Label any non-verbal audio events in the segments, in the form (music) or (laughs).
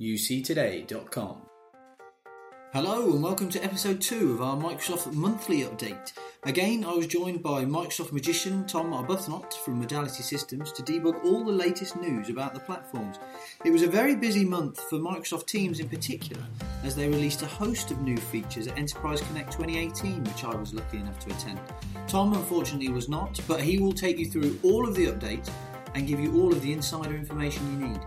uctoday.com. Hello and welcome to episode 2 of our Microsoft monthly update. Again, I was joined by Microsoft magician Tom Arbuthnot from Modality Systems to debug all the latest news about the platforms. It was a very busy month for Microsoft Teams in particular, as they released a host of new features at Enterprise Connect 2018, which I was lucky enough to attend. Tom unfortunately was not, but he will take you through all of the updates and give you all of the insider information you need.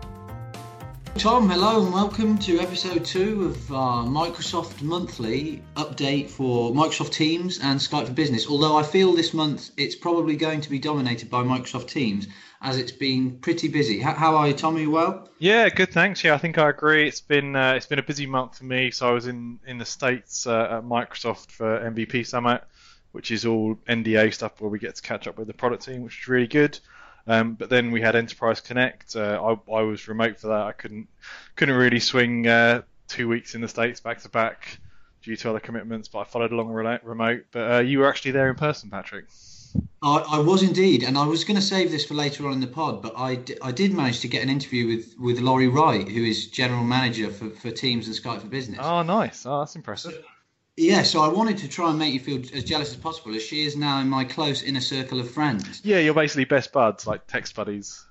Tom, hello and welcome to episode two of our Microsoft monthly update for Microsoft Teams and Skype for Business. Although I feel this month it's probably going to be dominated by Microsoft Teams as it's been pretty busy. How are you, Tom? Are you well? Yeah, good. Thanks. Yeah, I think I agree. It's been uh, it's been a busy month for me. So I was in in the states uh, at Microsoft for MVP Summit, which is all NDA stuff where we get to catch up with the product team, which is really good. Um, but then we had Enterprise Connect. Uh, I, I, was remote for that. I couldn't couldn't really swing uh, two weeks in the states back to back due to other commitments. But I followed along remote. But uh, you were actually there in person, Patrick. I, I, was indeed, and I was going to save this for later on in the pod, but I, d- I did manage to get an interview with, with Lori Wright, who is general manager for, for Teams and Skype for Business. Oh, nice! Oh, that's impressive. Yeah, so I wanted to try and make you feel as jealous as possible, as she is now in my close inner circle of friends. Yeah, you're basically best buds, like text buddies.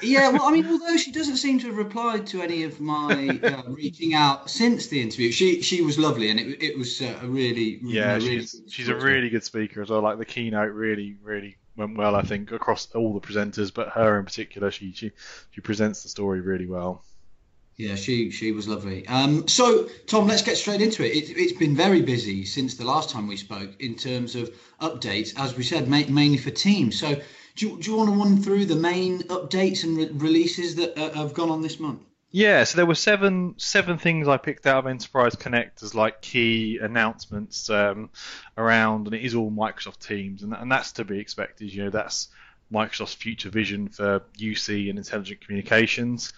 yeah, well, I mean, (laughs) although she doesn't seem to have replied to any of my uh, (laughs) reaching out since the interview, she she was lovely, and it it was uh, a really yeah, know, she's really she's a really good speaker as well. Like the keynote really really went well, I think, across all the presenters, but her in particular, she she she presents the story really well. Yeah, she she was lovely. Um, so, Tom, let's get straight into it. it. It's been very busy since the last time we spoke in terms of updates, as we said, ma- mainly for Teams. So, do you, do you want to run through the main updates and re- releases that uh, have gone on this month? Yeah, so there were seven seven things I picked out of Enterprise Connect as like key announcements um, around, and it is all Microsoft Teams, and, and that's to be expected. You know, that's Microsoft's future vision for UC and intelligent communications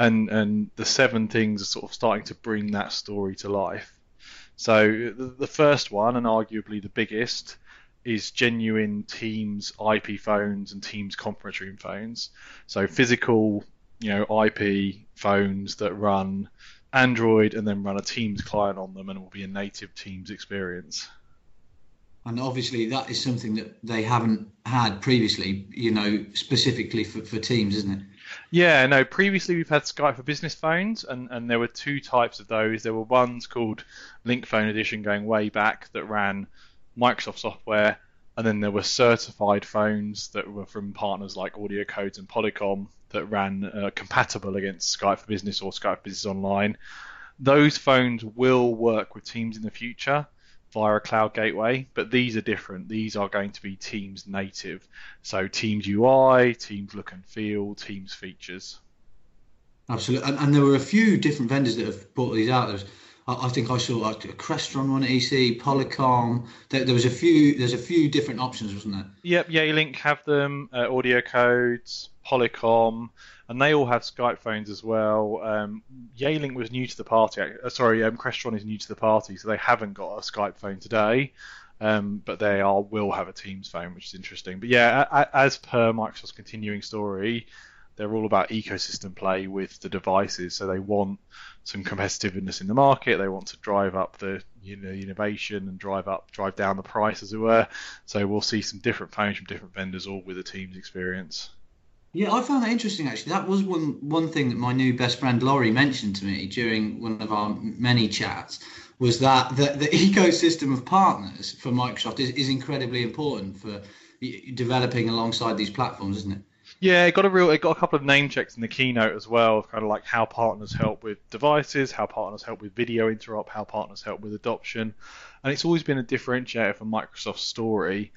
and and the seven things are sort of starting to bring that story to life. So the, the first one, and arguably the biggest, is genuine Teams IP phones and Teams conference room phones. So physical, you know, IP phones that run Android and then run a Teams client on them, and it will be a native Teams experience. And obviously, that is something that they haven't had previously, you know, specifically for, for Teams, isn't it? Yeah, no. Previously, we've had Skype for business phones, and, and there were two types of those. There were ones called Lync Phone Edition going way back that ran Microsoft software, and then there were certified phones that were from partners like AudioCodes and Polycom that ran uh, compatible against Skype for Business or Skype for Business Online. Those phones will work with Teams in the future via a cloud gateway, but these are different. These are going to be Teams native. So Teams UI, Teams look and feel, Teams features. Absolutely. And, and there were a few different vendors that have brought these out. There's, I, I think I saw like a Crestron one at EC, Polycom. There, there, was a few. There's a few different options, wasn't there? Yep. Yealink have them. Uh, AudioCodes, Polycom and they all have Skype phones as well. Um, was new to the party. Uh, sorry, um, Crestron is new to the party, so they haven't got a Skype phone today. Um, but they are will have a Teams phone, which is interesting. But yeah, a, a, as per Microsoft's continuing story, they're all about ecosystem play with the devices. So they want some competitiveness in the market. They want to drive up the you know innovation and drive up, drive down the price, as it were. So we'll see some different phones from different vendors, all with a Teams experience. Yeah, I found that interesting actually. That was one one thing that my new best friend Lori mentioned to me during one of our many chats was that the, the (laughs) ecosystem of partners for Microsoft is, is incredibly important for developing alongside these platforms, isn't it? Yeah, it got a real, it got a couple of name checks in the keynote as well, of kind of like how partners help with devices, how partners help with video interop, how partners help with adoption, and it's always been a differentiator for Microsoft's story,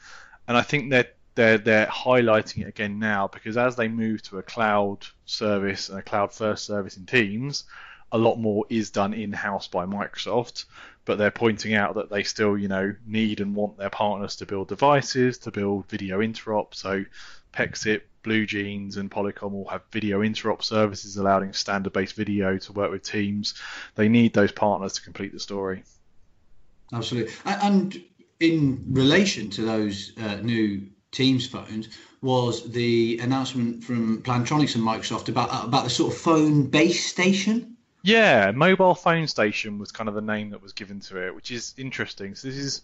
and I think that they're they're highlighting it again now because as they move to a cloud service and a cloud first service in Teams, a lot more is done in house by Microsoft. But they're pointing out that they still, you know, need and want their partners to build devices, to build video interop. So Pexip, BlueJeans, and Polycom all have video interop services allowing standard-based video to work with Teams. They need those partners to complete the story. Absolutely, and in relation to those uh, new Teams phones was the announcement from Plantronics and Microsoft about about the sort of phone base station. Yeah, mobile phone station was kind of the name that was given to it, which is interesting. So this is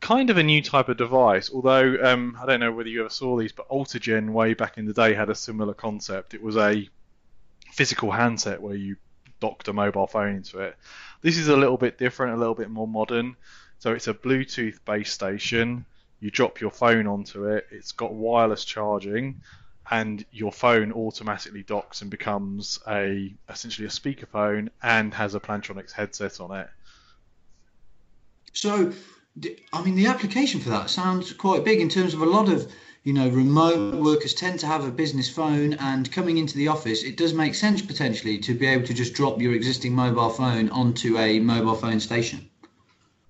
kind of a new type of device. Although um, I don't know whether you ever saw these, but Altigen way back in the day had a similar concept. It was a physical handset where you docked a mobile phone into it. This is a little bit different, a little bit more modern. So it's a Bluetooth base station. You drop your phone onto it. It's got wireless charging, and your phone automatically docks and becomes a essentially a speakerphone and has a Plantronics headset on it. So, I mean, the application for that sounds quite big in terms of a lot of you know, remote workers tend to have a business phone, and coming into the office, it does make sense potentially to be able to just drop your existing mobile phone onto a mobile phone station.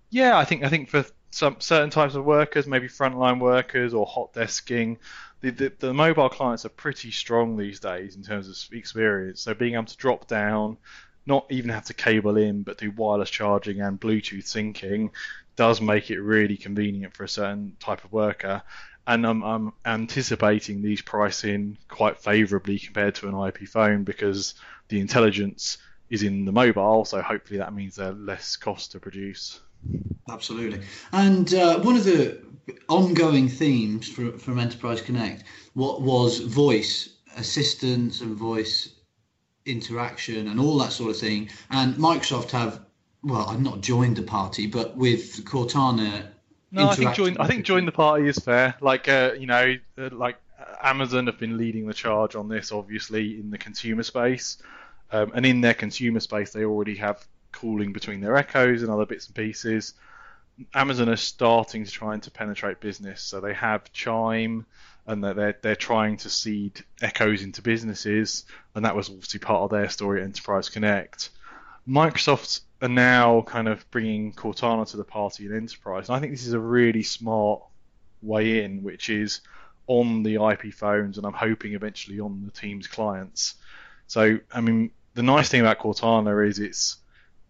Yeah, I think I think for some certain types of workers, maybe frontline workers or hot desking, the, the, the mobile clients are pretty strong these days in terms of experience. So being able to drop down, not even have to cable in, but do wireless charging and Bluetooth syncing does make it really convenient for a certain type of worker and I'm, I'm anticipating these pricing quite favourably compared to an IP phone because the intelligence is in the mobile, so hopefully that means they're less cost to produce. Absolutely. And uh, one of the ongoing themes for, from Enterprise Connect what was voice assistance and voice interaction and all that sort of thing. And Microsoft have, well, I've not joined the party, but with Cortana no, I think join. I think join the party is fair. Like uh, you know, uh, like Amazon have been leading the charge on this, obviously in the consumer space, um, and in their consumer space, they already have cooling between their Echoes and other bits and pieces. Amazon are starting to try and to penetrate business, so they have Chime, and they're they're trying to seed Echoes into businesses, and that was obviously part of their story at Enterprise Connect. Microsoft are now kind of bringing Cortana to the party in enterprise. And I think this is a really smart way in, which is on the IP phones, and I'm hoping eventually on the Teams clients. So, I mean, the nice thing about Cortana is it's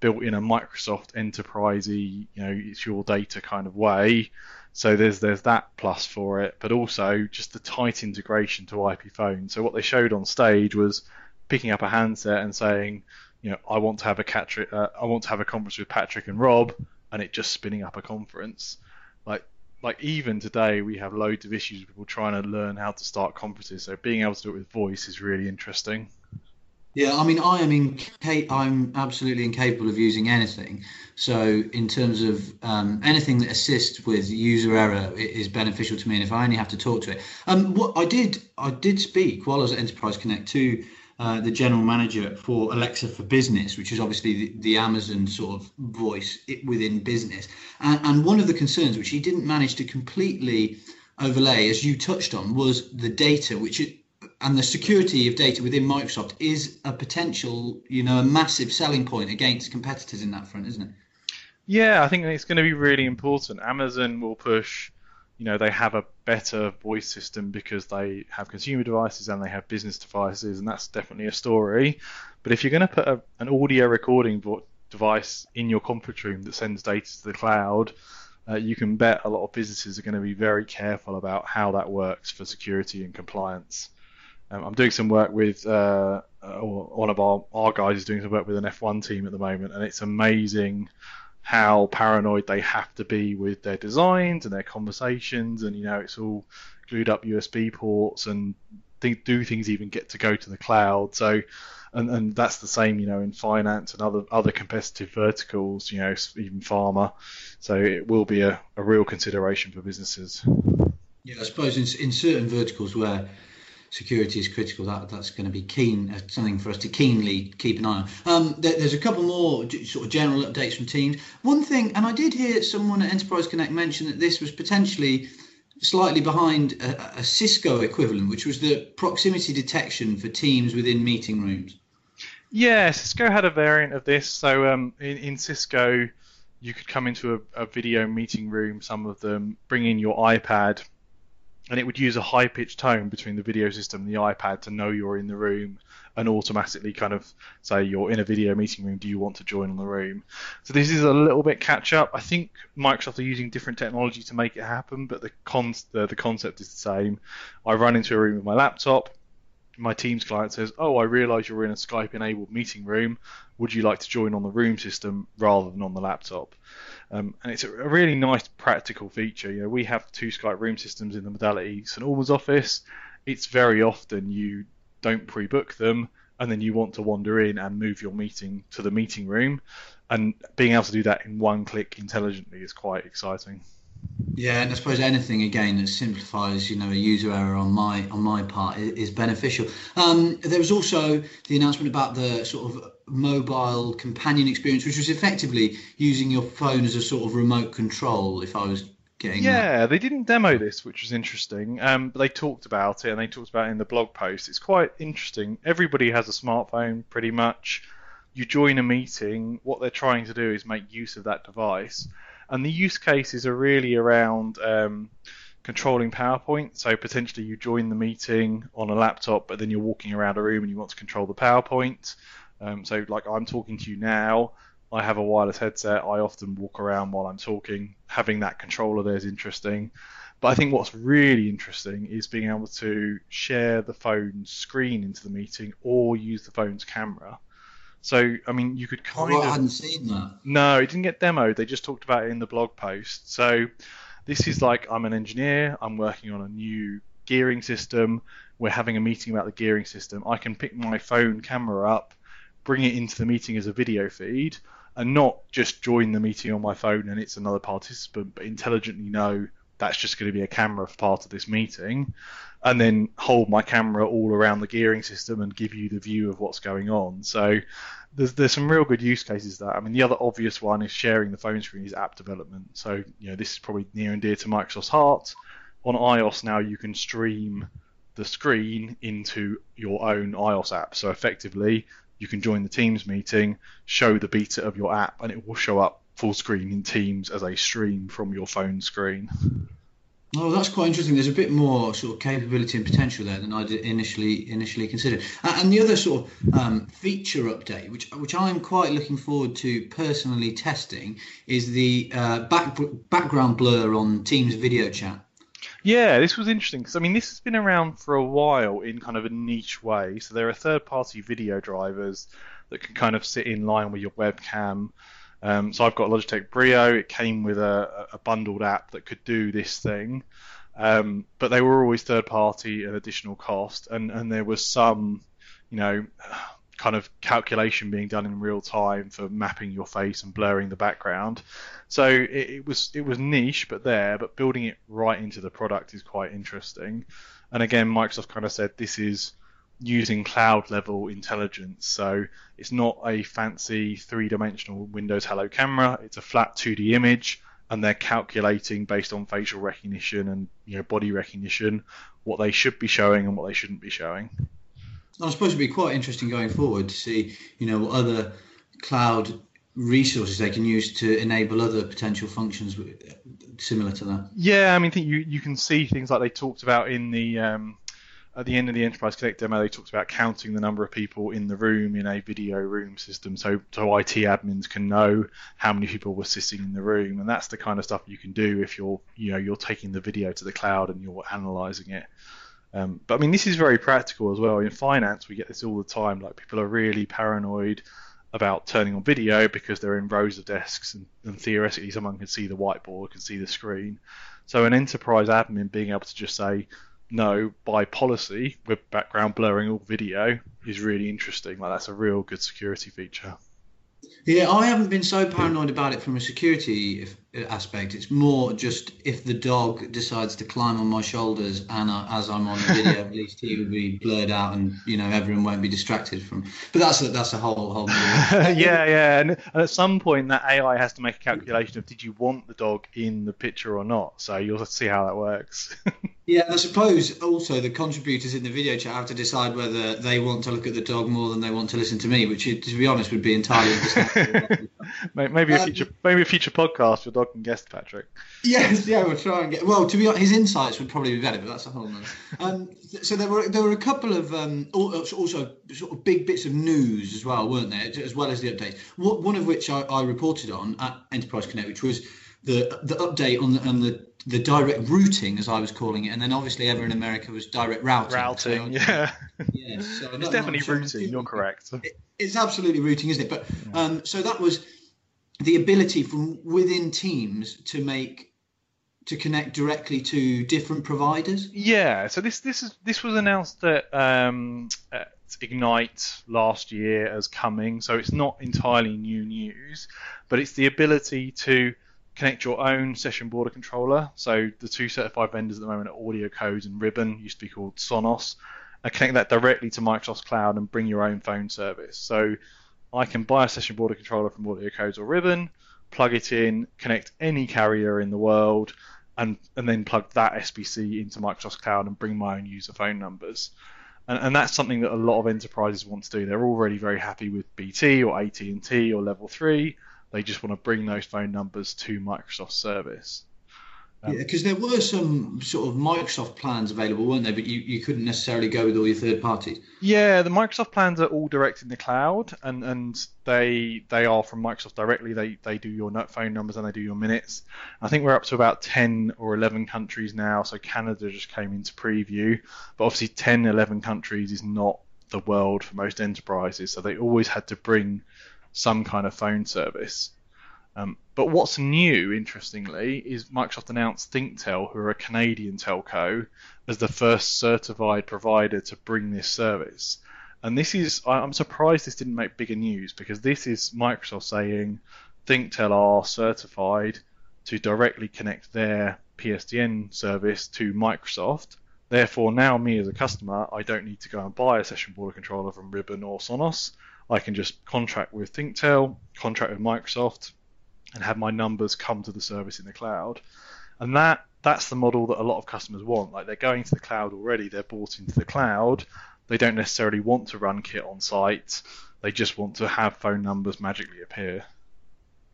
built in a Microsoft enterprisey, you know, it's your data kind of way. So there's there's that plus for it, but also just the tight integration to IP phones. So what they showed on stage was picking up a handset and saying, you know, I want to have a Patrick, uh, I want to have a conference with Patrick and Rob, and it just spinning up a conference. Like, like even today, we have loads of issues with people trying to learn how to start conferences. So being able to do it with voice is really interesting. Yeah, I mean, I am inca- I'm absolutely incapable of using anything. So, in terms of um, anything that assists with user error is beneficial to me, and if I only have to talk to it, um, what I did, I did speak while I was at Enterprise Connect to uh, the general manager for Alexa for Business, which is obviously the, the Amazon sort of voice within business. And, and one of the concerns, which he didn't manage to completely overlay, as you touched on, was the data, which it, and the security of data within Microsoft is a potential, you know, a massive selling point against competitors in that front, isn't it? Yeah, I think it's going to be really important. Amazon will push you know they have a better voice system because they have consumer devices and they have business devices, and that's definitely a story. But if you're going to put a, an audio recording device in your conference room that sends data to the cloud, uh, you can bet a lot of businesses are going to be very careful about how that works for security and compliance. Um, I'm doing some work with uh, uh one of our, our guys is doing some work with an F1 team at the moment, and it's amazing how paranoid they have to be with their designs and their conversations, and you know it's all glued up USB ports and th- do things even get to go to the cloud. So, and and that's the same, you know, in finance and other other competitive verticals, you know, even pharma. So it will be a, a real consideration for businesses. Yeah, I suppose in in certain verticals where security is critical. That that's going to be keen uh, something for us to keenly keep an eye on. Um, there, there's a couple more sort of general updates from teams. One thing, and I did hear someone at Enterprise Connect mention that this was potentially slightly behind a, a Cisco equivalent, which was the proximity detection for teams within meeting rooms. Yeah, Cisco had a variant of this. So um, in, in Cisco, you could come into a, a video meeting room. Some of them bring in your iPad and it would use a high pitched tone between the video system and the iPad to know you're in the room and automatically kind of say you're in a video meeting room. Do you want to join on the room? So this is a little bit catch up. I think Microsoft are using different technology to make it happen, but the con the, the concept is the same. I run into a room with my laptop. my Teams client says, "Oh, I realise you're in a Skype-enabled meeting room. Would you like to join on the room system rather than on the laptop?" Um, and it's a really nice practical feature. You know, we have two Skype room systems in the modality St Albans office. It's very often you don't pre-book them, and then you want to wander in and move your meeting to the meeting room, and being able to do that in one click intelligently is quite exciting. Yeah, and I suppose anything again that simplifies, you know, a user error on my on my part is, is beneficial. Um, there was also the announcement about the sort of mobile companion experience, which was effectively using your phone as a sort of remote control. If I was getting yeah, that. they didn't demo this, which was interesting. Um, but they talked about it, and they talked about it in the blog post. It's quite interesting. Everybody has a smartphone, pretty much. You join a meeting. What they're trying to do is make use of that device and the use cases are really around um, controlling PowerPoint. So potentially you join the meeting on a laptop, but then you're walking around a room and you want to control the PowerPoint. Um, so like I'm talking to you now, I have a wireless headset. I often walk around while I'm talking. Having that controller there is interesting. But I think what's really interesting is being able to share the phone screen into the meeting or use the phone's camera. So, I mean, you could oh, kind oh, of. I hadn't seen that. No, it didn't get demoed. They just talked about it in the blog post. So, this is like I'm an engineer. I'm working on a new gearing system. We're having a meeting about the gearing system. I can pick my phone camera up, bring it into the meeting as a video feed, and not just join the meeting on my phone and it's another participant, but intelligently know that's just going to be a camera for part of this meeting, and then hold my camera all around the gearing system and give you the view of what's going on. So there's there's some real good use cases there. I mean, the other obvious one is sharing the phone screen is app development. So you know this is probably near and dear to Microsoft's heart. On iOS now you can stream the screen into your own iOS app. So effectively you can join the Teams meeting, show the beta of your app, and it will show up full screen in Teams as a stream from your phone screen. Oh, that's quite interesting. There's a bit more sort of capability and potential there than I initially initially considered. And the other sort of um, feature update, which which I'm quite looking forward to personally testing, is the uh, back, background blur on Teams video chat. Yeah, this was interesting because I mean this has been around for a while in kind of a niche way. So there are third-party video drivers that can kind of sit in line with your webcam um, so I've got Logitech Brio. It came with a, a bundled app that could do this thing, um, but they were always third party at additional cost, and and there was some, you know, kind of calculation being done in real time for mapping your face and blurring the background. So it, it was it was niche, but there, but building it right into the product is quite interesting. And again, Microsoft kind of said this is using cloud level intelligence. So it's not a fancy three dimensional Windows Hello camera, it's a flat 2D image and they're calculating based on facial recognition and you know body recognition what they should be showing and what they shouldn't be showing. I suppose it'd be quite interesting going forward to see, you know, what other cloud resources they can use to enable other potential functions similar to that. Yeah, I mean, I think you you can see things like they talked about in the um, at the end of the Enterprise Connect demo, they talked about counting the number of people in the room in a video room system, so so IT admins can know how many people were sitting in the room, and that's the kind of stuff you can do if you're you know you're taking the video to the cloud and you're analyzing it. Um, but I mean, this is very practical as well. In finance, we get this all the time. Like people are really paranoid about turning on video because they're in rows of desks, and, and theoretically someone can see the whiteboard, can see the screen. So an enterprise admin being able to just say, no, by policy, with background blurring all video is really interesting. Like that's a real good security feature. Yeah, I haven't been so paranoid about it from a security aspect. It's more just if the dog decides to climb on my shoulders and uh, as I'm on the video, (laughs) at least he will be blurred out and you know everyone won't be distracted from. But that's a, that's a whole whole. (laughs) yeah, yeah, and, and at some point that AI has to make a calculation of did you want the dog in the picture or not. So you'll see how that works. (laughs) Yeah, I suppose also the contributors in the video chat have to decide whether they want to look at the dog more than they want to listen to me, which, to be honest, would be entirely (laughs) understandable. maybe a um, future, maybe a future podcast your dog can guest Patrick. Yes, yeah, we'll try and get. Well, to be honest, his insights would probably be better, but that's a whole nother. Um, so there were there were a couple of um, also sort of big bits of news as well, weren't there? As well as the updates. One of which I, I reported on at Enterprise Connect, which was the the update on the, on the the direct routing, as I was calling it, and then obviously ever in America was direct routing. Routing, yeah. Yes, so it's definitely routing. You're correct. It, it's absolutely routing, isn't it? But um, so that was the ability from within teams to make to connect directly to different providers. Yeah. So this this is this was announced at, um, at Ignite last year as coming. So it's not entirely new news, but it's the ability to connect your own session border controller. So the two certified vendors at the moment are Audio AudioCodes and Ribbon, used to be called Sonus, and connect that directly to Microsoft cloud and bring your own phone service. So I can buy a session border controller from Audio AudioCodes or Ribbon, plug it in, connect any carrier in the world, and and then plug that SBC into Microsoft cloud and bring my own user phone numbers. And, and that's something that a lot of enterprises want to do. They're already very happy with BT or AT&T or Level 3 they just want to bring those phone numbers to Microsoft service. Um, yeah, because there were some sort of Microsoft plans available, weren't there? But you, you couldn't necessarily go with all your third parties. Yeah, the Microsoft plans are all direct in the cloud, and, and they they are from Microsoft directly. They they do your phone numbers and they do your minutes. I think we're up to about 10 or 11 countries now. So Canada just came into preview, but obviously 10, 11 countries is not the world for most enterprises. So they always had to bring some kind of phone service. Um, but what's new, interestingly, is Microsoft announced ThinkTel, who are a Canadian telco, as the first certified provider to bring this service. And this is, I'm surprised this didn't make bigger news because this is Microsoft saying ThinkTel are certified to directly connect their PSTN service to Microsoft. Therefore, now me as a customer, I don't need to go and buy a session border controller from Ribbon or Sonus. I can just contract with ThinkTel, contract with Microsoft, and have my numbers come to the service in the cloud. And that that's the model that a lot of customers want. Like they're going to the cloud already, they're bought into the cloud. They don't necessarily want to run kit on site. They just want to have phone numbers magically appear.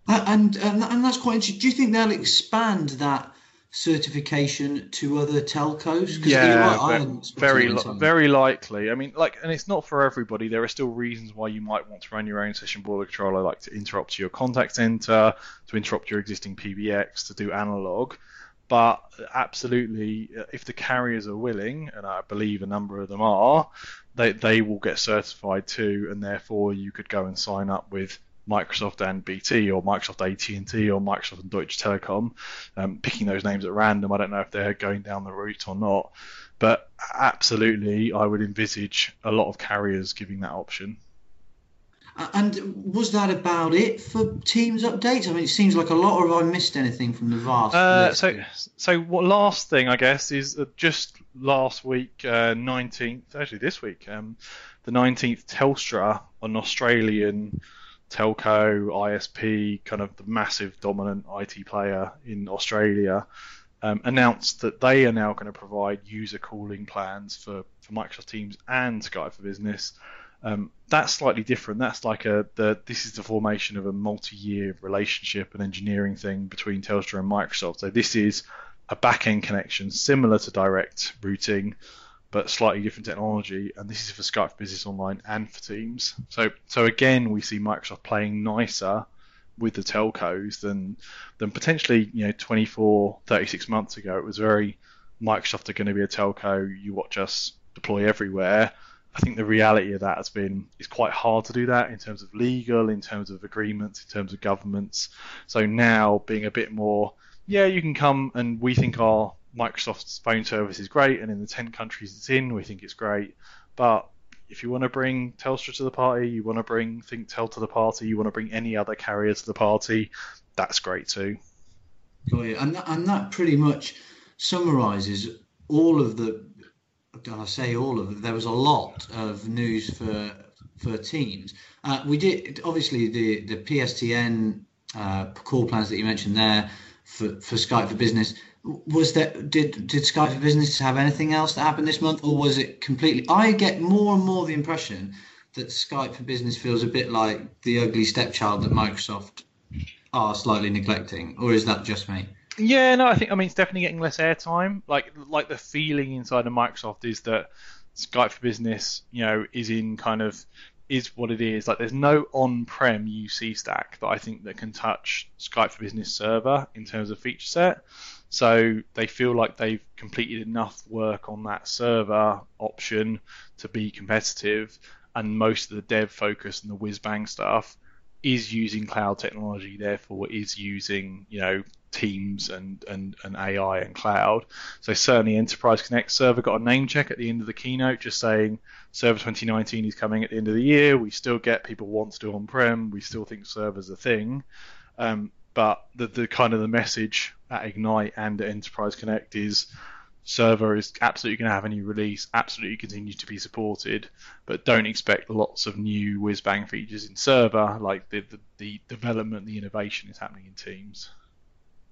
And and, and that's quite interesting. Do you think they'll expand that certification to other telcos? Yeah, right, very very, very likely. I mean, like, and it's not for everybody. There are still reasons why you might want to run your own session border controller, like to interop your contact center, to interop your existing PBX, to do analog. But absolutely, uh, if the carriers are willing, and I believe a number of them are, they they will get certified too, and therefore you could go and sign up with Microsoft and BT or Microsoft AT&T or Microsoft and Deutsche Telekom, um, picking those names at random. I don't know if they're going down the route or not, but absolutely, I would envisage a lot of carriers giving that option. And was that about it for Teams updates? I mean, it seems like a lot, or have I missed anything from the vast? Uh, so, so what last thing I guess is just last week, uh, nineteenth, actually this week, um, the nineteenth, Telstra, an Australian telco, ISP, kind of the massive dominant IT player in Australia, um, announced that they are now going to provide user calling plans for, for Microsoft Teams and Skype for Business. Um, that's slightly different. That's like a the this is the formation of a multi-year relationship and engineering thing between Telstra and Microsoft. So this is a back-end connection similar to direct routing but slightly different technology. And this is for Skype for Business Online and for Teams. So, so again, we see Microsoft playing nicer with the telcos than than potentially you know 24, 36 months ago. It was very Microsoft are going to be a telco. You watch us deploy everywhere. I think the reality of that has been it's quite hard to do that in terms of legal, in terms of agreements, in terms of governments. So now being a bit more, yeah, you can come and we think our Microsoft's phone service is great, and in the 10 countries it's in, we think it's great. But if you want to bring Telstra to the party, you want to bring ThinkTel to the party, you want to bring any other carrier to the party, that's great too. Oh, yeah. and, that, and that pretty much summarizes all of the, I say all of it, there was a lot of news for for teams. Uh, we did, obviously, the, the PSTN uh, call plans that you mentioned there for, for Skype for Business was that did did Skype for Business have anything else that happened this month, or was it completely? I get more and more the impression that Skype for Business feels a bit like the ugly stepchild that Microsoft are slightly neglecting, or is that just me? Yeah, no, I think I mean it's definitely getting less airtime. Like like the feeling inside of Microsoft is that Skype for Business, you know, is in kind of is what it is. Like there's no on-prem UC stack that I think that can touch Skype for Business server in terms of feature set. So they feel like they've completed enough work on that server option to be competitive, and most of the dev focus and the whiz bang stuff is using cloud technology, therefore is using you know Teams and, and, and AI and cloud. So certainly Enterprise Connect server got a name check at the end of the keynote, just saying Server 2019 is coming at the end of the year. We still get people want to do on-prem. We still think server's a thing. Um, but the, the kind of the message at Ignite and at Enterprise Connect is server is absolutely going to have a new release, absolutely continue to be supported, but don't expect lots of new whiz bang features in server. Like the, the, the development, the innovation is happening in Teams.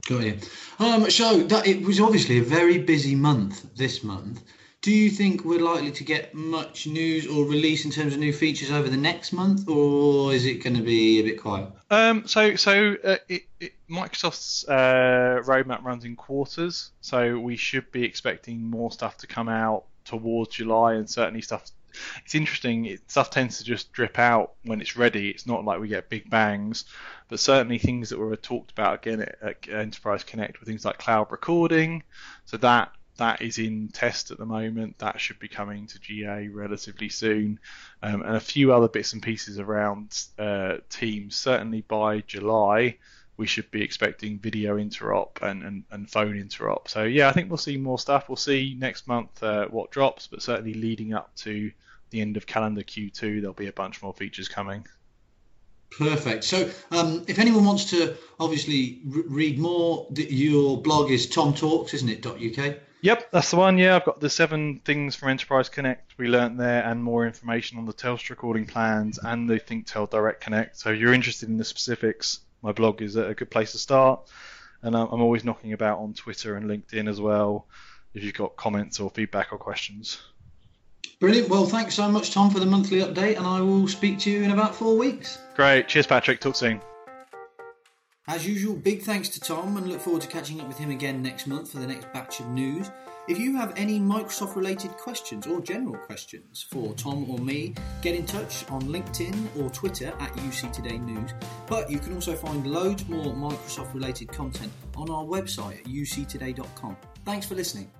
Got you. Um, so that it was obviously a very busy month this month. Do you think we're likely to get much news or release in terms of new features over the next month, or is it going to be a bit quiet? Um, so, so uh, it, it, Microsoft's uh, roadmap runs in quarters, so we should be expecting more stuff to come out towards July, and certainly stuff. It's interesting. It, stuff tends to just drip out when it's ready. It's not like we get big bangs, but certainly things that were talked about again at, at Enterprise Connect were things like cloud recording. So that that is in test at the moment. That should be coming to GA relatively soon, um, and a few other bits and pieces around uh, Teams. Certainly by July, we should be expecting video interop and, and, and phone interop. So yeah, I think we'll see more stuff. We'll see next month uh, what drops, but certainly leading up to the end of calendar Q2, there'll be a bunch more features coming. Perfect. So, um, if anyone wants to obviously re- read more, your blog is Tom Talks, isn't it? .uk. Yep, that's the one. Yeah, I've got the seven things from Enterprise Connect we learnt there, and more information on the Telstra recording plans and the ThinkTel Direct Connect. So, if you're interested in the specifics, my blog is a good place to start. And I'm always knocking about on Twitter and LinkedIn as well. If you've got comments or feedback or questions. Brilliant. Well, thanks so much, Tom, for the monthly update, and I will speak to you in about four weeks. Great. Cheers, Patrick. Talk soon. As usual, big thanks to Tom and look forward to catching up with him again next month for the next batch of news. If you have any Microsoft related questions or general questions for Tom or me, get in touch on LinkedIn or Twitter at UC Today News. But you can also find loads more Microsoft related content on our website at uctoday.com. Thanks for listening.